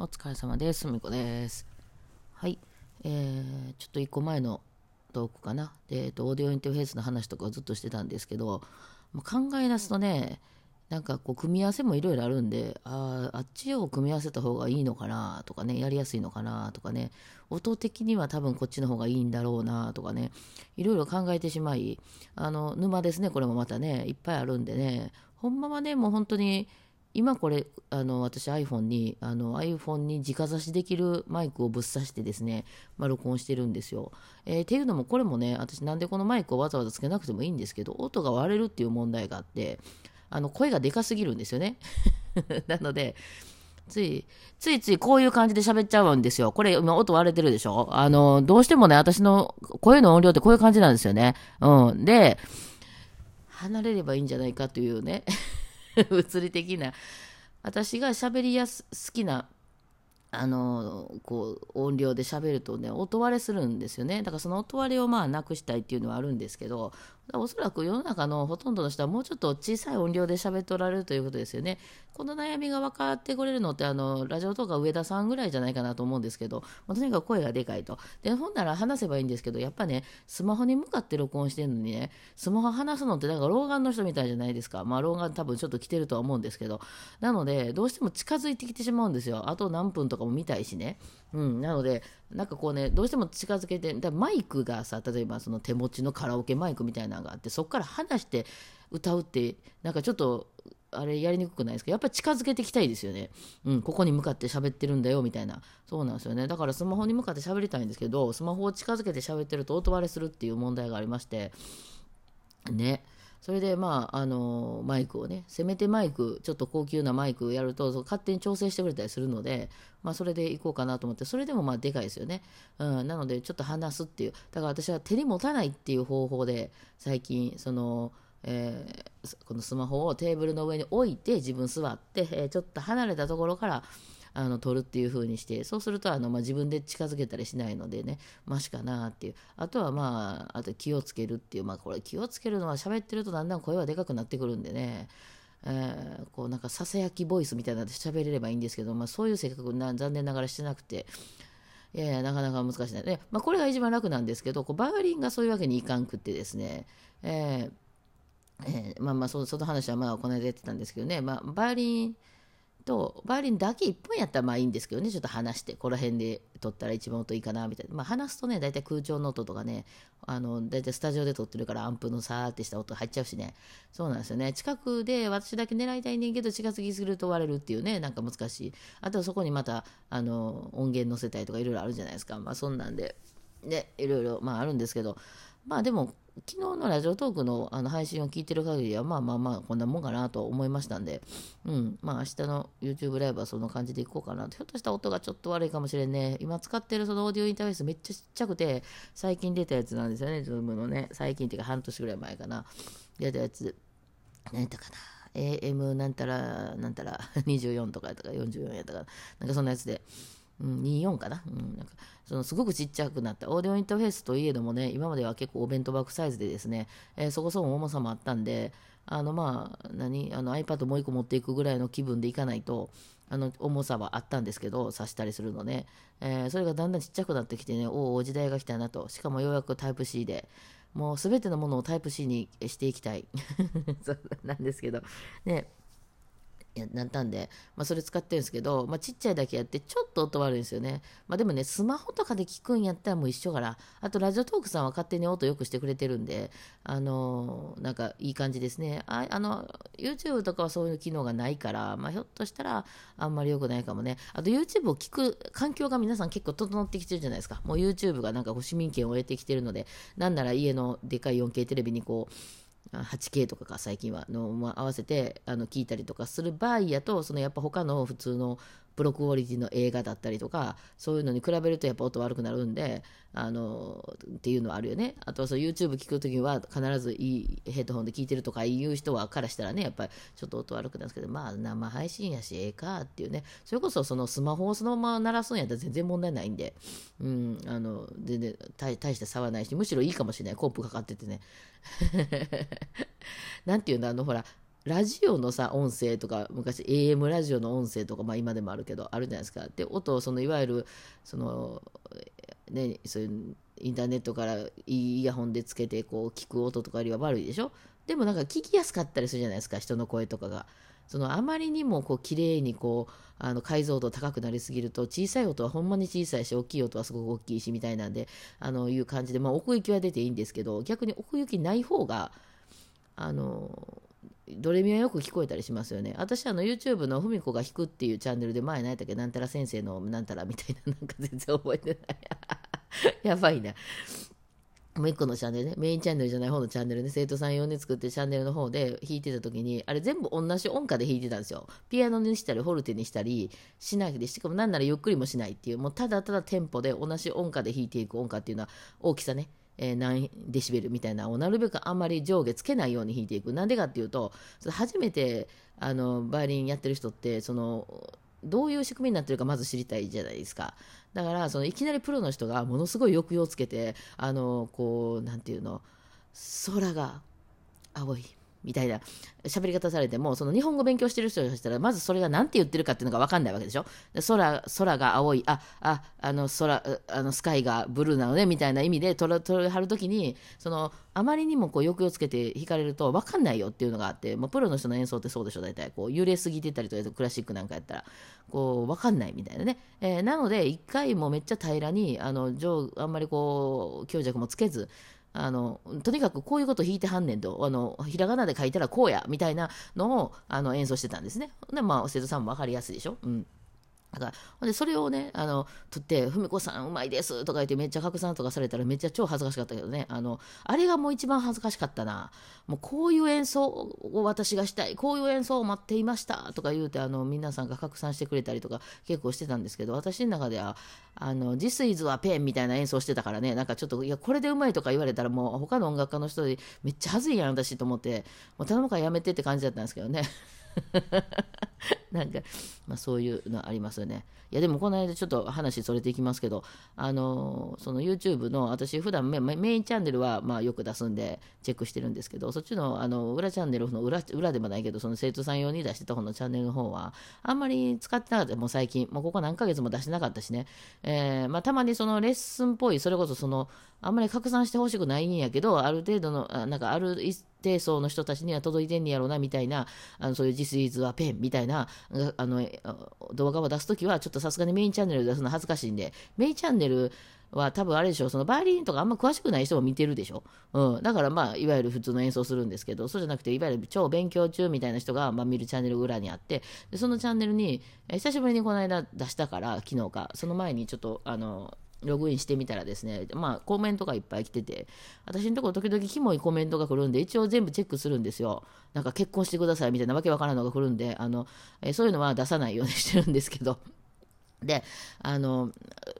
お疲れ様です。みこです。はい。えー、ちょっと一個前のトークかな。で、えっと、オーディオインターフェースの話とかをずっとしてたんですけど、もう考え出すとね、なんかこう、組み合わせもいろいろあるんで、ああ、あっちを組み合わせた方がいいのかなとかね、やりやすいのかなとかね、音的には多分こっちの方がいいんだろうなとかね、いろいろ考えてしまい、あの、沼ですね、これもまたね、いっぱいあるんでね、ほんまはね、もう本当に、今これあの私 iPhone にあの iPhone に直差しできるマイクをぶっ刺してですね、まあ、録音してるんですよ、えーっていうのもこれもね私なんでこのマイクをわざわざつけなくてもいいんですけど音が割れるっていう問題があってあの声がでかすぎるんですよね なのでついついついこういう感じで喋っちゃうんですよ。これ今音割れてるでしょ？あの、どうしてもね、私の声の音量ってこういう感じなんですよね。うん。で、離れればいいんじゃないかというね。物理的な。私が喋りやす好きなあのこう音量で喋るとね音割れするんですよね。だからその音割れをまあなくしたいっていうのはあるんですけどおそらく世の中のほとんどの人はもうちょっと小さい音量で喋っておられるということですよね。この悩みが分かってくれるのってあのラジオとか上田さんぐらいじゃないかなと思うんですけど、まあとにかく声がでかいと。でほんなら話せばいいんですけどやっぱねスマホに向かって録音してるのにねスマホ話すのってなんか老眼の人みたいじゃないですか。まあ老眼多分ちょっと来てるとは思うんですけど。なのでどうしても近づいてきてしまうんですよ。あと何分とかも見たいしね。うん、なので、なんかこうね、どうしても近づけて、だマイクがさ、例えばその手持ちのカラオケマイクみたいなのがあって、そこから離して歌うって、なんかちょっと、あれやりにくくないですか？やっぱり近づけてきたいですよね。うん、ここに向かって喋ってるんだよみたいな。そうなんですよね。だからスマホに向かって喋りたいんですけど、スマホを近づけて喋ってると音割れするっていう問題がありまして、ね。それでまあ、あのマイクをね、せめてマイク、ちょっと高級なマイクやると、勝手に調整してくれたりするので、まあ、それでいこうかなと思って、それでもまあでかいですよね。うん、なので、ちょっと話すっていう、だから私は手に持たないっていう方法で、最近、その、えーこのスマホをテーブルの上に置いて、自分座って、えーちょっと離れたところから、あの撮るっていう風にしてそうするとあの、まあ、自分で近づけたりしないのでねマシかなっていう。あとはまああと気をつけるっていう。まあこれ気をつけるのは喋ってるとだんだん声はでかくなってくるんでね。えーこうなんかささやきボイスみたいなので喋れればいいんですけど、まあ、そういう性格な残念ながらしてなくて。いやいやなかなか難しい。ねで、まあ、これが一番楽なんですけどこうバイオリンがそういうわけにいかんくってですね、えーえーまあまあそその話はまあこの間やってたんですけどね、まあ、バイオリンとバイオリンだけ1本やったらまあいいんですけどね。ちょっと話してこの辺で撮ったら一番音いいかなみたいな、まあ、話すとね大体空調の音とかね。あの大体スタジオで撮ってるからアンプのさーってした音入っちゃうしね。そうなんですよね。近くで私だけ狙いたいねんけど近づきすると割れるっていうね。なんか難しい。あとはそこにまたあの音源載せたりとかいろいろあるじゃないですか。まあそんなんで。ねいろいろまああるんですけど。まあでも昨日のラジオトークのあの配信を聞いてる限りはまあまあまあこんなもんかなと思いましたんで、うん、まあ明日の YouTube ライブはそんな感じでいこうかなと。ひょっとしたら音がちょっと悪いかもしれんね。今使ってるそのオーディオインターフェースめっちゃちっちゃくて、最近出たやつなんですよね、Zoom のね。最近っていうか半年ぐらい前かな。出たやつ。何やったかな。AM なんたら、なんたら、24とかやったか44やったかな。なんかそんなやつで。うん、24かな,、うん、なんかそのすごくちっちゃくなった。オーディオインターフェースといえどもね今までは結構お弁当箱サイズでですね、えーそこそこ重さもあったんであのまあ何？あの iPad もう一個持っていくぐらいの気分でいかないとあの重さはあったんですけど挿したりするのね、えーそれがだんだんちっちゃくなってきてねおお時代が来たなと。しかもようやくタイプ C で。もうすべてのものをタイプ C にしていきたい。そうなんですけど。ね。なったんで、まあ、それ使ってるんですけど、まあ、ちっちゃいだけやってちょっと音悪いんですよね、まあ、でもねスマホとかで聞くんやったらもう一緒からあとラジオトークさんは勝手に音良くしてくれてるんであのーなんかいい感じですね。ああの YouTube とかはそういう機能がないから、まあ、ひょっとしたらあんまり良くないかもね。あと YouTube を聞く環境が皆さん結構整ってきてるじゃないですか。もう YouTube がなんかこう市民権を得てきてるのでなんなら家のでかい 4K テレビにこう 8K とかか最近はの、まあ、合わせてあの聞いたりとかする場合やとそのやっぱ他の普通のプロクオリティの映画だったりとかそういうのに比べるとやっぱ音悪くなるんであのっていうのはあるよね。あとはそう YouTube 聞くときは必ずいいヘッドホンで聞いてるとかいう人はからしたらねやっぱりちょっと音悪くなるんですけどまあ生配信やしええかっていうね。それこそそのスマホをそのまま鳴らすんやったら全然問題ないんで。うんあの全然大した差はないしむしろいいかもしれない。コンプかかっててね。なんていうんだあのほらラジオのさ音声とか昔 AM ラジオの音声とか、まあ、今でもあるけどあるじゃないですか。で音をそのいわゆるそのねそういうインターネットからイヤホンでつけてこう聞く音とかよりは悪いでしょ？でもなんか聞きやすかったりするじゃないですか人の声とかが。そのあまりにもこう綺麗にこうあの解像度高くなりすぎると小さい音はほんまに小さいし大きい音はすごく大きいしみたいなんであのいう感じで、まあ、奥行きは出ていいんですけど逆に奥行きない方があのドレミはよく聞こえたりしますよね。私、あの、YouTube のふみこが弾くっていうチャンネルで前何やったっけ、なんたら先生のなんたらみたいな、なんか全然覚えてない。やばいな。もう一個のチャンネルね、メインチャンネルじゃない方のチャンネルね、生徒さん用に作ってるチャンネルの方で弾いてた時に、あれ全部同じ音階で弾いてたんですよ。ピアノにしたり、フォルテにしたりしないで、しかもなんならゆっくりもしないっていう、もうただただテンポで同じ音階で弾いていく音階っていうのは大きさね。えー、何デシベルみたいなのをなるべくあんまり上下つけないように弾いていく。なんでかっていうと、初めてあのバイオリンやってる人って、そのどういう仕組みになってるかまず知りたいじゃないですか。だからそのいきなりプロの人がものすごい抑揚つけてあのこうなんていうの空が青いみたいな喋り方されてもその日本語勉強してる人としたらまずそれが何て言ってるかっていうのが分かんないわけでしょ。空空が青いあああの空あのスカイがブルーなのねみたいな意味で取りはる時にそのあまりにもこう抑揚つけて弾かれると分かんないよっていうのがあって、まあ、プロの人の演奏ってそうでしょ大体。こう揺れすぎてたりとかクラシックなんかやったらこう分かんないみたいなね、えー、なので一回もめっちゃ平らにあの上あんまりこう強弱もつけずあのとにかくこういうこと弾いてはんねんとあのひらがなで書いたらこうやみたいなのをあの演奏してたんですね。でまあ生徒さんも分かりやすいでしょ。うんだからでそれをねあの撮って「文子さんうまいです」とか言ってめっちゃ拡散とかされたらめっちゃ超恥ずかしかったけどね。あのあれがもう一番恥ずかしかったな。もうこういう演奏を私がしたいこういう演奏を待っていましたとか言うてあの皆さんが拡散してくれたりとか結構してたんですけど私の中ではあの「This is はペン」みたいな演奏してたからね。なんかちょっといやこれでうまいとか言われたらもう他の音楽家の人でめっちゃ恥ずいやん私と思ってもう頼むからやめてって感じだったんですけどね。なんか、まあ、そういうのありますよね。いやでもこの間ちょっと話それていきますけど、あのその YouTube の私普段メメインチャンネルはまあよく出すんでチェックしてるんですけど、そっちのあの裏チャンネルの裏裏でもないけど、その生徒さん用に出してた方のチャンネルの方はあんまり使ってなかった、もう最近、もうここ何ヶ月も出してなかったしね、えー、まあ、たまにそのレッスンっぽい、それこそそのあんまり拡散してほしくないんやけど、ある程度の、なんかある一定層の人たちには届いてんねやろうなみたいな、あのそういう実率はペンみたいなあの動画を出すときは、ちょっとさすがにメインチャンネルで出すの恥ずかしいんで、メインチャンネルは多分あれでしょ、そのバイオリンとかあんま詳しくない人も見てるでしょ。うん。だからまあ、いわゆる普通の演奏するんですけど、そうじゃなくて、いわゆる超勉強中みたいな人が、まあ、見るチャンネル裏にあって、でそのチャンネルに、久しぶりにこの間出したから、昨日か、その前にちょっと、あの、ログインしてみたらですね、まあ、コメントがいっぱい来てて、私のところ時々キモいコメントが来るんで、一応全部チェックするんですよ。なんか結婚してくださいみたいなわけわからんのが来るんで、あの、えそういうのは出さないようにしてるんですけど。で、あの、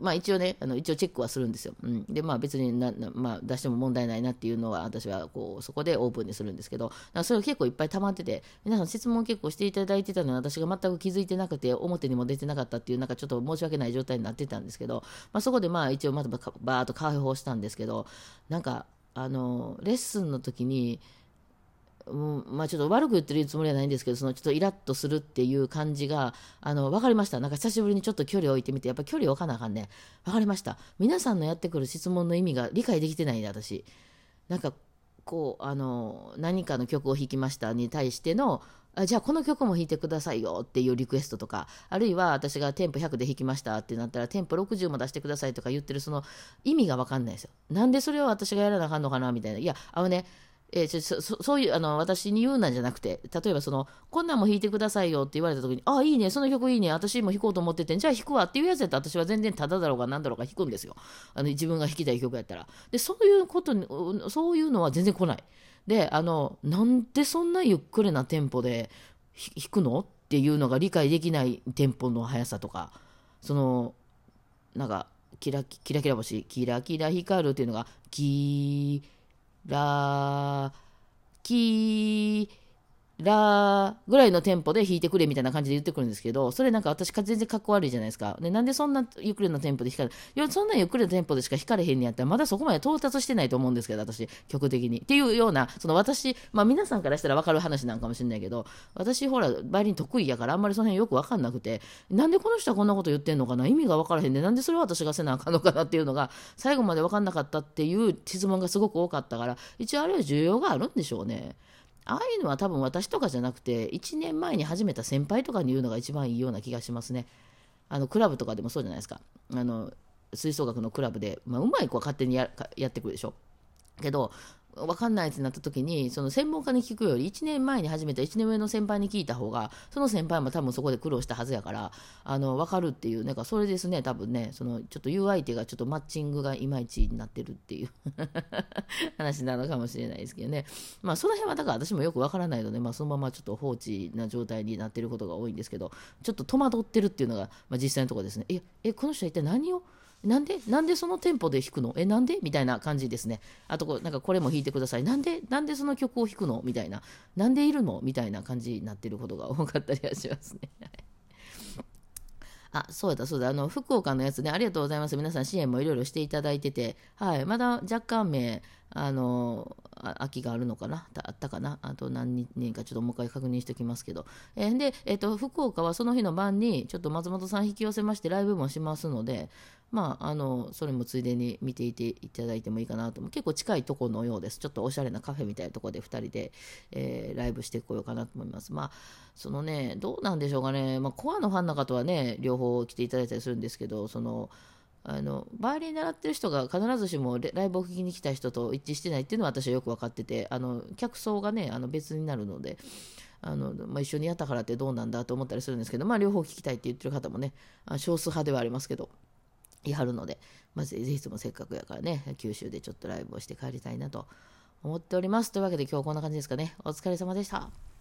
まあ一応ね、あの一応チェックはするんですよ。うん、で、まあ別になまあ、出しても問題ないなっていうのは私はこうそこでオープンにするんですけど、それが結構いっぱい溜まってて、皆さん質問結構していただいてたのに私が全く気づいてなくて、表にも出てなかったっていう、なんかちょっと申し訳ない状態になってたんですけど、まあそこでまあ一応またバーっと開放したんですけど、なんか、あの、レッスンの時に、うんまあ、ちょっと悪く言ってるつもりはないんですけど、そのちょっとイラッとするっていう感じが、あの、分かりました。なんか久しぶりにちょっと距離を置いてみて、やっぱり距離を置かなあかんね。分かりました。皆さんのやってくる質問の意味が理解できてないね、私。なんか、こう、あの、何かの曲を弾きましたに対しての、あじゃあこの曲も弾いてくださいよっていうリクエストとか、あるいは私がテンポ100で弾きましたってなったら、テンポ60も出してくださいとか言ってるその意味が分かんないですよ。なんでそれを私がやらなあかんのかなみたいな。いや、あのね、えー、そそそういうあの私に言うなんじゃなくて例えばそのこんなんも弾いてくださいよって言われた時にあいいねその曲いいね私も弾こうと思っててじゃあ弾くわっていうやつやったら私は全然ただだろうが何だろうが弾くんですよ。あの自分が弾きたい曲やったら。でそういうことにそういうのは全然来ない。であのなんでそんなゆっくりなテンポで弾くの？っていうのが理解できないテンポの速さとかそのなんかキラキラキラ星キラキラ光るっていうのがキーラキラぐらいのテンポで弾いてくれみたいな感じで言ってくるんですけど、それなんか私全然かっこ悪いじゃないですか。で、なんでそんなゆっくりのテンポで弾かれいや、そんなゆっくりのテンポでしか弾かれへんねやったら、まだそこまで到達してないと思うんですけど、私、曲的に。っていうような、その私、まあ皆さんからしたら分かる話なんかもしれないけど、私ほら、バイオリン得意やからあんまりその辺よく分かんなくて、なんでこの人はこんなこと言ってんのかな意味が分からへんで、なんでそれを私がせなあかんのかなっていうのが、最後まで分かんなかったっていう質問がすごく多かったから、一応あれは需要があるんでしょうね。ああいうのは多分私とかじゃなくて、1年前に始めた先輩とかに言うのが一番いいような気がしますね。あの、クラブとかでもそうじゃないですか。あの、吹奏楽のクラブで、まあ、うまい子は勝手にややってくるでしょ。けど、分かんないってなった時にその専門家に聞くより1年前に始めた1年上の先輩に聞いた方がその先輩も多分そこで苦労したはずやからあの分かるっていうなんかそれですね多分ね。そのちょっと言う相手がちょっとマッチングがいまいちになってるっていう 話なのかもしれないですけどね。まあその辺はだから私もよく分からないので、まあ、そのままちょっと放置な状態になってることが多いんですけどちょっと戸惑ってるっていうのが、まあ、実際のところですねええこの人は一体何をなんでなんでそのテンポで弾くの？え、なんで？みたいな感じですね。あとこ、なんかこれも弾いてください。なんでなんでその曲を弾くの？みたいな。なんでいるの？みたいな感じになってることが多かったりはしますね。あ、そうだそうだ。あの、福岡のやつね、ありがとうございます。皆さん支援もいろいろしていただいてて、はい。まだ若干名、あの、空きがあるのかな？あったかな？あと何人かちょっともう一回確認しておきますけど。えー、で、え、ー、と、福岡はその日の晩に、ちょっと松本さん引き寄せまして、ライブもしますので、まあ、あの、それもついでに見ていていただいてもいいかなと。結構近いとこのようです。ちょっとおしゃれなカフェみたいなとこで2人で、えー、ライブしてこようかなと思います。まあ、そのね、どうなんでしょうかね。まあ、コアのファンの方はね、両方来ていただいたりするんですけど、その、あのバイオリン習ってる人が必ずしもライブを聴きに来た人と一致してないっていうのは私はよく分かっててあの客層がねあの別になるのであの、まあ、一緒にやったからってどうなんだと思ったりするんですけど、まあ、両方聞きたいって言ってる方もね少数派ではありますけどいはるので、まあ、ぜひともせっかくやからね九州でちょっとライブをして帰りたいなと思っておりますというわけで今日はこんな感じですかねお疲れ様でした。